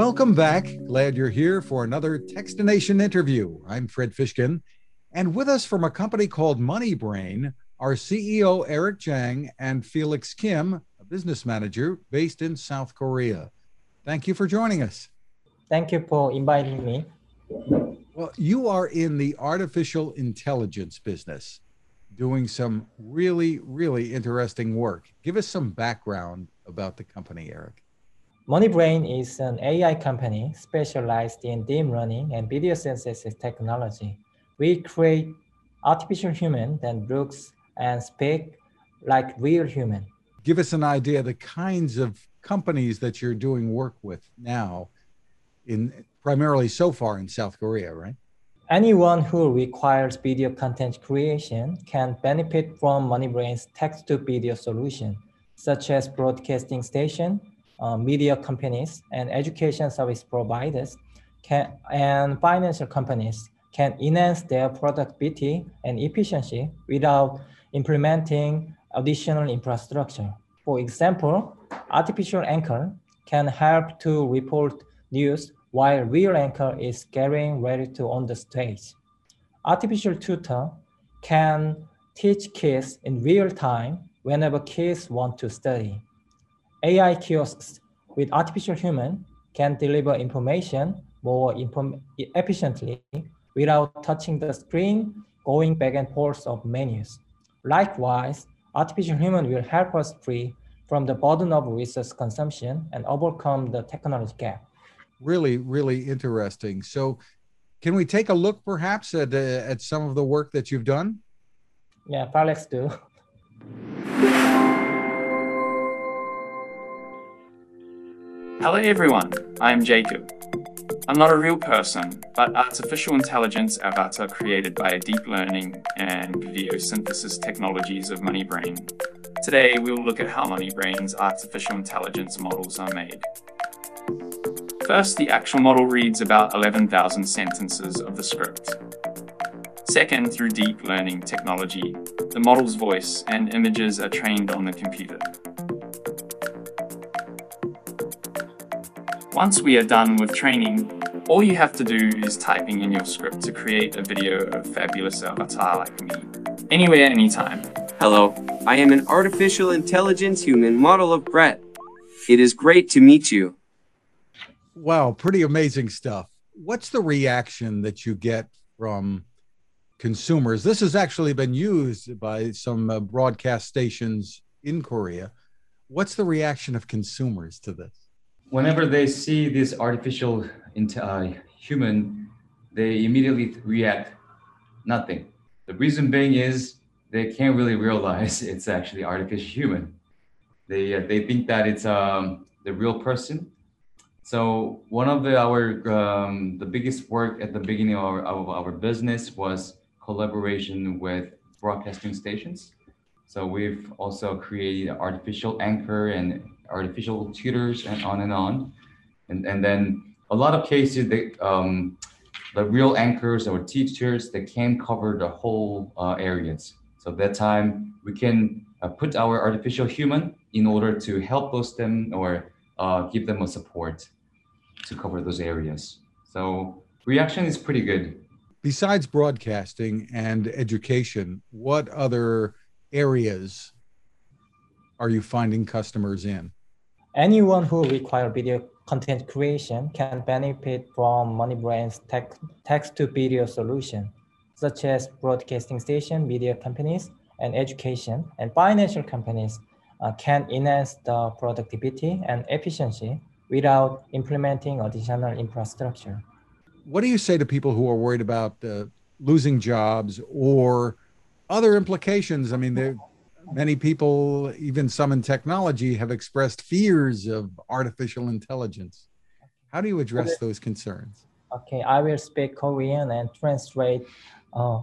Welcome back. Glad you're here for another Techstination interview. I'm Fred Fishkin, and with us from a company called MoneyBrain are CEO Eric Jang and Felix Kim, a business manager based in South Korea. Thank you for joining us. Thank you for inviting me. Well, you are in the artificial intelligence business, doing some really, really interesting work. Give us some background about the company, Eric. MoneyBrain is an AI company specialized in deep learning and video synthesis technology. We create artificial human that looks and speak like real human. Give us an idea of the kinds of companies that you're doing work with now in primarily so far in South Korea, right? Anyone who requires video content creation can benefit from MoneyBrain's text to video solution, such as broadcasting station, uh, media companies, and education service providers can, and financial companies can enhance their productivity and efficiency without implementing additional infrastructure. For example, artificial anchor can help to report news while real anchor is getting ready to on the stage. Artificial tutor can teach kids in real time whenever kids want to study. AI kiosks with artificial human can deliver information more inform efficiently without touching the screen, going back and forth of menus. Likewise, artificial human will help us free from the burden of resource consumption and overcome the technology gap. Really, really interesting. So, can we take a look perhaps at, uh, at some of the work that you've done? Yeah, let's do. Hello everyone, I am Jacob. I'm not a real person, but artificial intelligence avatar created by deep learning and video synthesis technologies of MoneyBrain. Today we will look at how MoneyBrain's artificial intelligence models are made. First, the actual model reads about 11,000 sentences of the script. Second, through deep learning technology, the model's voice and images are trained on the computer. Once we are done with training, all you have to do is typing in your script to create a video of fabulous avatar like me. Anywhere, anytime. Hello, I am an artificial intelligence human model of Brett. It is great to meet you. Wow, pretty amazing stuff. What's the reaction that you get from consumers? This has actually been used by some uh, broadcast stations in Korea. What's the reaction of consumers to this? Whenever they see this artificial uh, human, they immediately react nothing. The reason being is they can't really realize it's actually artificial human. They uh, they think that it's um, the real person. So one of the our um, the biggest work at the beginning of our, of our business was collaboration with broadcasting stations. So we've also created artificial anchor and artificial tutors and on and on. And, and then a lot of cases, they, um, the real anchors or teachers, they can't cover the whole uh, areas. So that time we can uh, put our artificial human in order to help those them or uh, give them a support to cover those areas. So reaction is pretty good. Besides broadcasting and education, what other areas are you finding customers in? Anyone who require video content creation can benefit from MoneyBrain's text-to-video solution, such as broadcasting station, media companies, and education and financial companies uh, can enhance the productivity and efficiency without implementing additional infrastructure. What do you say to people who are worried about uh, losing jobs or other implications? I mean, many people, even some in technology, have expressed fears of artificial intelligence. How do you address those concerns? Okay, I will speak Korean and translate. Uh,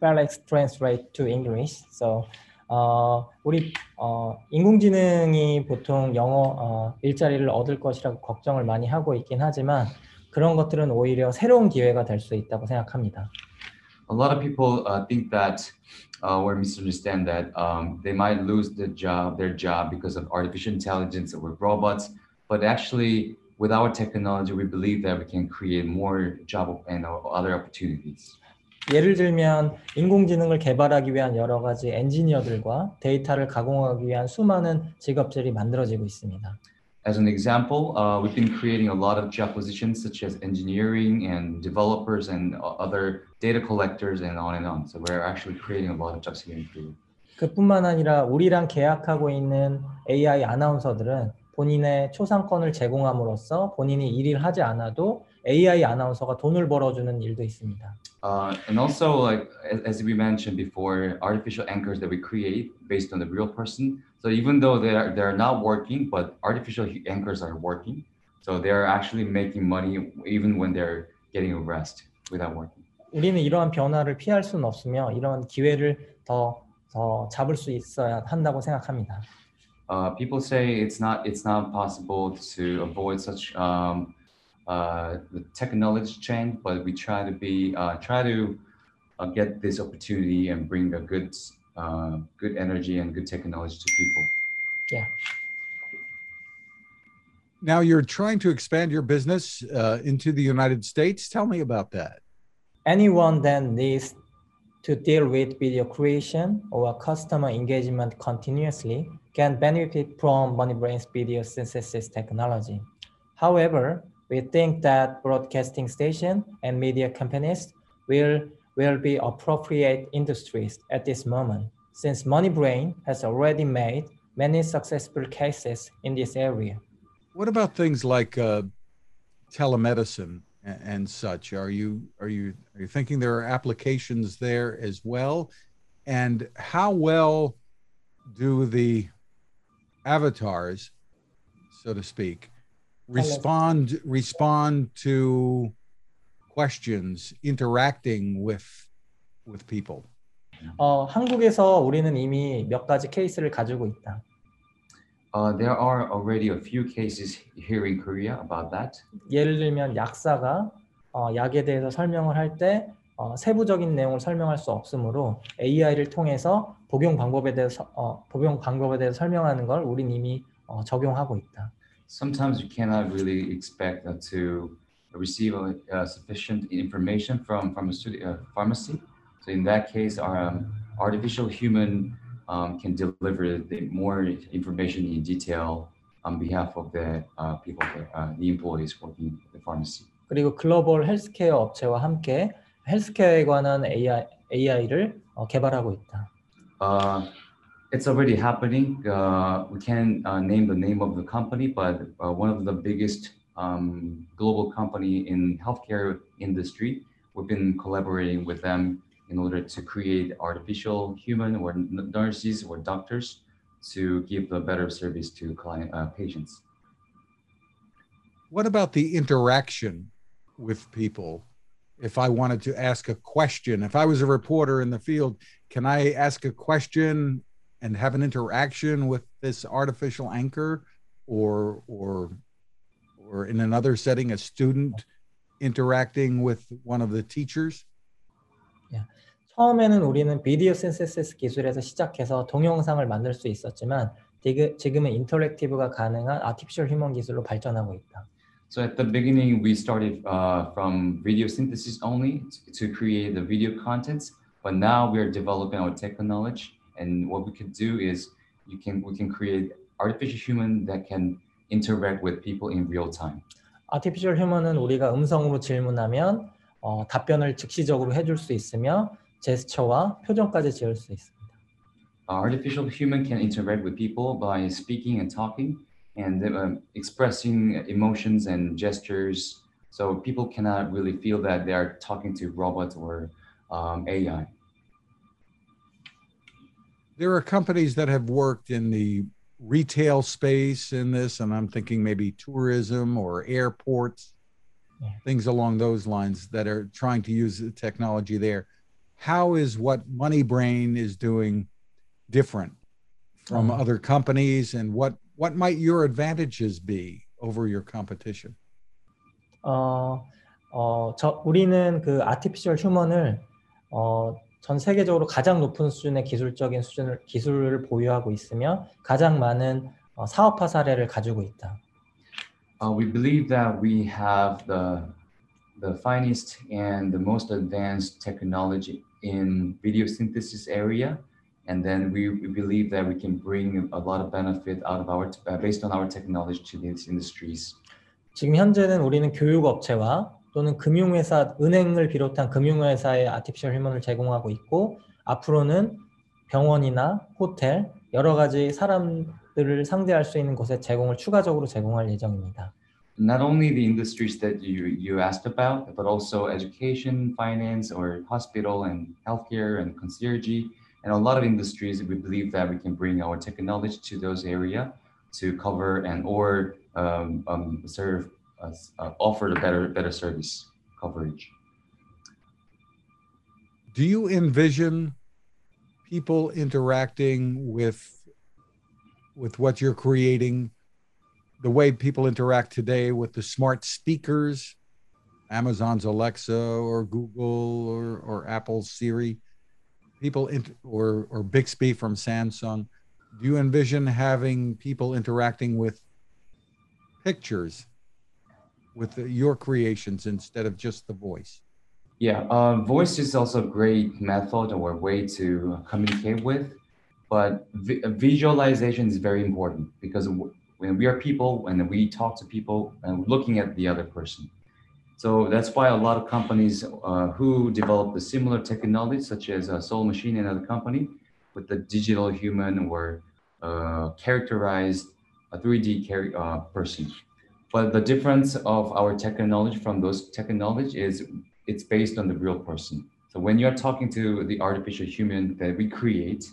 Felix translate to English. So, 어, 우리 어, 인공지능이 보통 영어 어, 일자리를 얻을 것이라고 걱정을 많이 하고 있긴 하지만 그런 것들은 오히려 새로운 기회가 될 수 있다고 생각합니다. A lot of people uh, think that uh, or misunderstand that um, they might lose the job, their job because of artificial intelligence or robots. But actually, with our technology, we believe that we can create more job and other opportunities. 예를 들면 인공지능을 개발하기 위한 여러 가지 엔지니어들과 데이터를 가공하기 위한 수많은 직업들이 만들어지고 있습니다. As an example, uh, we've been creating a lot of job positions such as engineering and developers and uh, other data collectors and on and on. So we're actually creating a lot of jobs here in Korea. 그뿐만 아니라 우리랑 계약하고 있는 AI 아나운서들은 본인의 초상권을 제공함으로써 본인이 일을 하지 않아도 AI 아나운서가 돈을 벌어주는 일도 있습니다. Uh, and also, like as, we mentioned before, artificial anchors that we create based on the real person. So even though they're they're not working, but artificial anchors are working. So they're actually making money even when they're getting a rest without working. 우리는 이러한 변화를 피할 수는 없으며 이런 기회를 더, 더 잡을 수 있어야 한다고 생각합니다. Uh, people say it's not it's not possible to avoid such um, uh, the technology change, but we try to be uh, try to uh, get this opportunity and bring a good uh, good energy and good technology to people. Yeah. Now you're trying to expand your business uh, into the United States. Tell me about that. Anyone that needs to deal with video creation or customer engagement continuously can benefit from MoneyBrain's video synthesis technology. However, we think that broadcasting station and media companies will, will be appropriate industries at this moment, since MoneyBrain has already made many successful cases in this area. What about things like uh, telemedicine and, and such? Are you are you are you thinking there are applications there as well? And how well do the avatars, so to speak, respond respond to questions, interacting with with people? 어, 한국에서 우리는 이미 몇 가지 케이스를 가지고 있다. Uh, there are already a few cases here in Korea about that. 예를 들면 약사가 어, 약에 대해서 설명을 할때 어, 세부적인 내용을 설명할 수 없으므로 AI를 통해서 복용 방법에 대해서 어, 복용 방법에 대해서 설명하는 걸 우린 이미 어, 적용하고 있다. Sometimes you cannot really expect uh, to receive uh, uh, sufficient information from pharmaceutical uh, pharmacy. So in that case, our um, artificial human um, can deliver the more information in detail on behalf of the uh, people, that, uh, the employees working at the pharmacy. 그리고 글로벌 헬스케어 업체와 함께 헬스케어에 관한 AI, AI를 어, 개발하고 있다. It's already happening. Uh, we can't uh, name the name of the company, but uh, one of the biggest um, global company in healthcare industry. We've been collaborating with them in order to create artificial human or nurses or doctors to give a better service to client uh, patients. What about the interaction with people? If I wanted to ask a question, if I was a reporter in the field, can I ask a question and have an interaction with this artificial anchor or or or in another setting a student interacting with one of the teachers? 처음에는 우리는 비디오 신세시스 기술에서 시작해서 동영상을 만들 수 있었지만 지금- 지금은 인터랙티브가 가능한 아티피셜 휴먼 기술로 발전하고 있다. So at the beginning, we started uh, from video synthesis only to, to create the video contents, but now we are developing our technology. And what we can do is you can we can create artificial human that can interact with people in real time. 아티피셜 휴먼은 우리가 음성으로 질문하면 어, 답변을 즉시적으로 해줄 수 있으며 제스처와 표정까지 지을 수 있습니다. Uh, artificial human can interact with people by speaking and talking and um, expressing emotions and gestures. So people cannot really feel that they are talking to robots or um, AI. there are companies that have worked in the retail space in this, and I'm thinking maybe tourism or airports, yeah. things along those lines that are trying to use the technology there. How is what MoneyBrain is doing different from mm-hmm. other companies, and what what might your advantages be over your competition? 어, 어, 저, 우리는 그 아티피셜 휴먼을 어, 전 세계적으로 가장 높은 수준의 기술적인 수준을 기술을 보유하고 있으며 가장 많은 어, 사업화 사례를 가지고 있다. Uh, we believe that we have the the finest and the most advanced technology in video synthesis area, and then we, we believe that we can bring a lot of benefit out of our uh, based on our technology to these industries. 지금 현재는 우리는 교육 업체와 또는 금융회사, 은행을 비롯한 금융회사에 아티피셜 휴먼을 제공하고 있고 앞으로는 병원이나 호텔, 여러 가지 사람들을 상대할 수 있는 곳에 제공을 추가적으로 제공할 예정입니다. Not only the industries that you, you asked about, but also education, finance, or hospital and healthcare and concierge, and a lot of industries. We believe that we can bring our technology to those areas to cover and or um, um, serve, uh, offer a better better service coverage. Do you envision people interacting with with what you're creating the way people interact today with the smart speakers amazon's alexa or google or, or apple's siri people in, or or bixby from samsung do you envision having people interacting with pictures with your creations instead of just the voice yeah, uh, voice is also a great method or way to communicate with, but vi- visualization is very important because w- when we are people and we talk to people and looking at the other person. So that's why a lot of companies uh, who develop the similar technology, such as uh, Soul Machine and other company, with the digital human or uh, characterized a 3D char- uh, person. But the difference of our technology from those technology is it's based on the real person. So when you're talking to the artificial human that we create,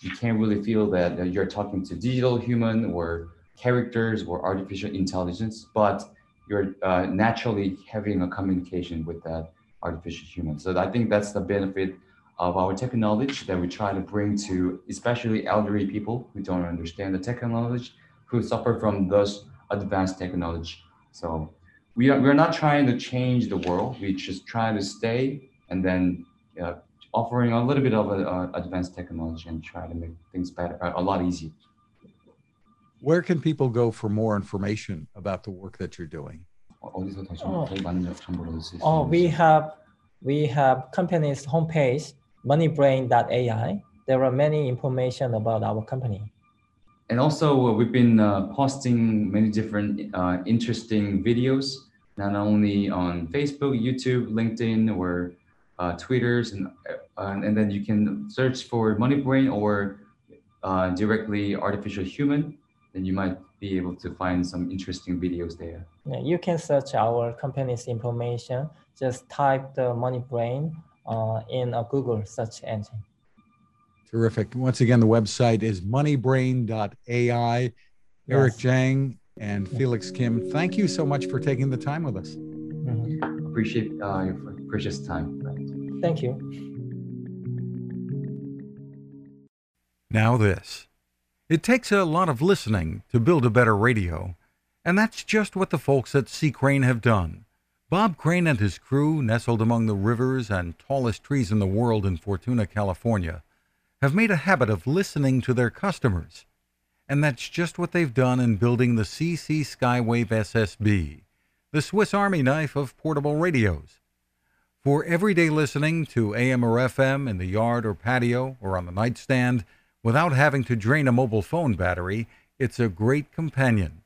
you can't really feel that you're talking to digital human or characters or artificial intelligence, but you're uh, naturally having a communication with that artificial human. So I think that's the benefit of our technology that we try to bring to especially elderly people who don't understand the technology, who suffer from those advanced technology. So we are, we're not trying to change the world. We just try to stay and then uh, offering a little bit of uh, advanced technology and try to make things better, a lot easier. Where can people go for more information about the work that you're doing? Oh, oh we have we have company's homepage moneybrain.ai. There are many information about our company. And also, uh, we've been uh, posting many different uh, interesting videos, not only on Facebook, YouTube, LinkedIn, or Twitters, and, and then you can search for MoneyBrain or directly Artificial Human, then you might be able to find some interesting videos there. Yeah, you can search our company's information. Just type the MoneyBrain uh, in a Google search engine. Terrific. Once again, the website is moneybrain.ai. Eric Jang and Felix Kim, thank you so much for taking the time with us. Mhm. Appreciate uh, your precious time. Thank you. Now, this. It takes a lot of listening to build a better radio, and that's just what the folks at C. Crane have done. Bob Crane and his crew, nestled among the rivers and tallest trees in the world in Fortuna, California, have made a habit of listening to their customers. And that's just what they've done in building the CC Skywave SSB, the Swiss Army knife of portable radios. For everyday listening to AM or FM in the yard or patio or on the nightstand without having to drain a mobile phone battery, it's a great companion.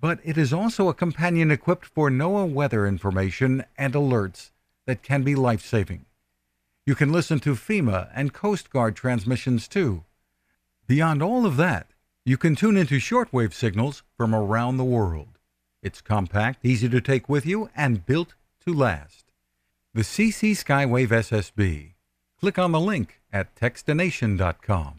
But it is also a companion equipped for NOAA weather information and alerts that can be life saving. You can listen to FEMA and Coast Guard transmissions too. Beyond all of that, you can tune into shortwave signals from around the world. It's compact, easy to take with you, and built to last. The CC Skywave SSB. Click on the link at techstination.com.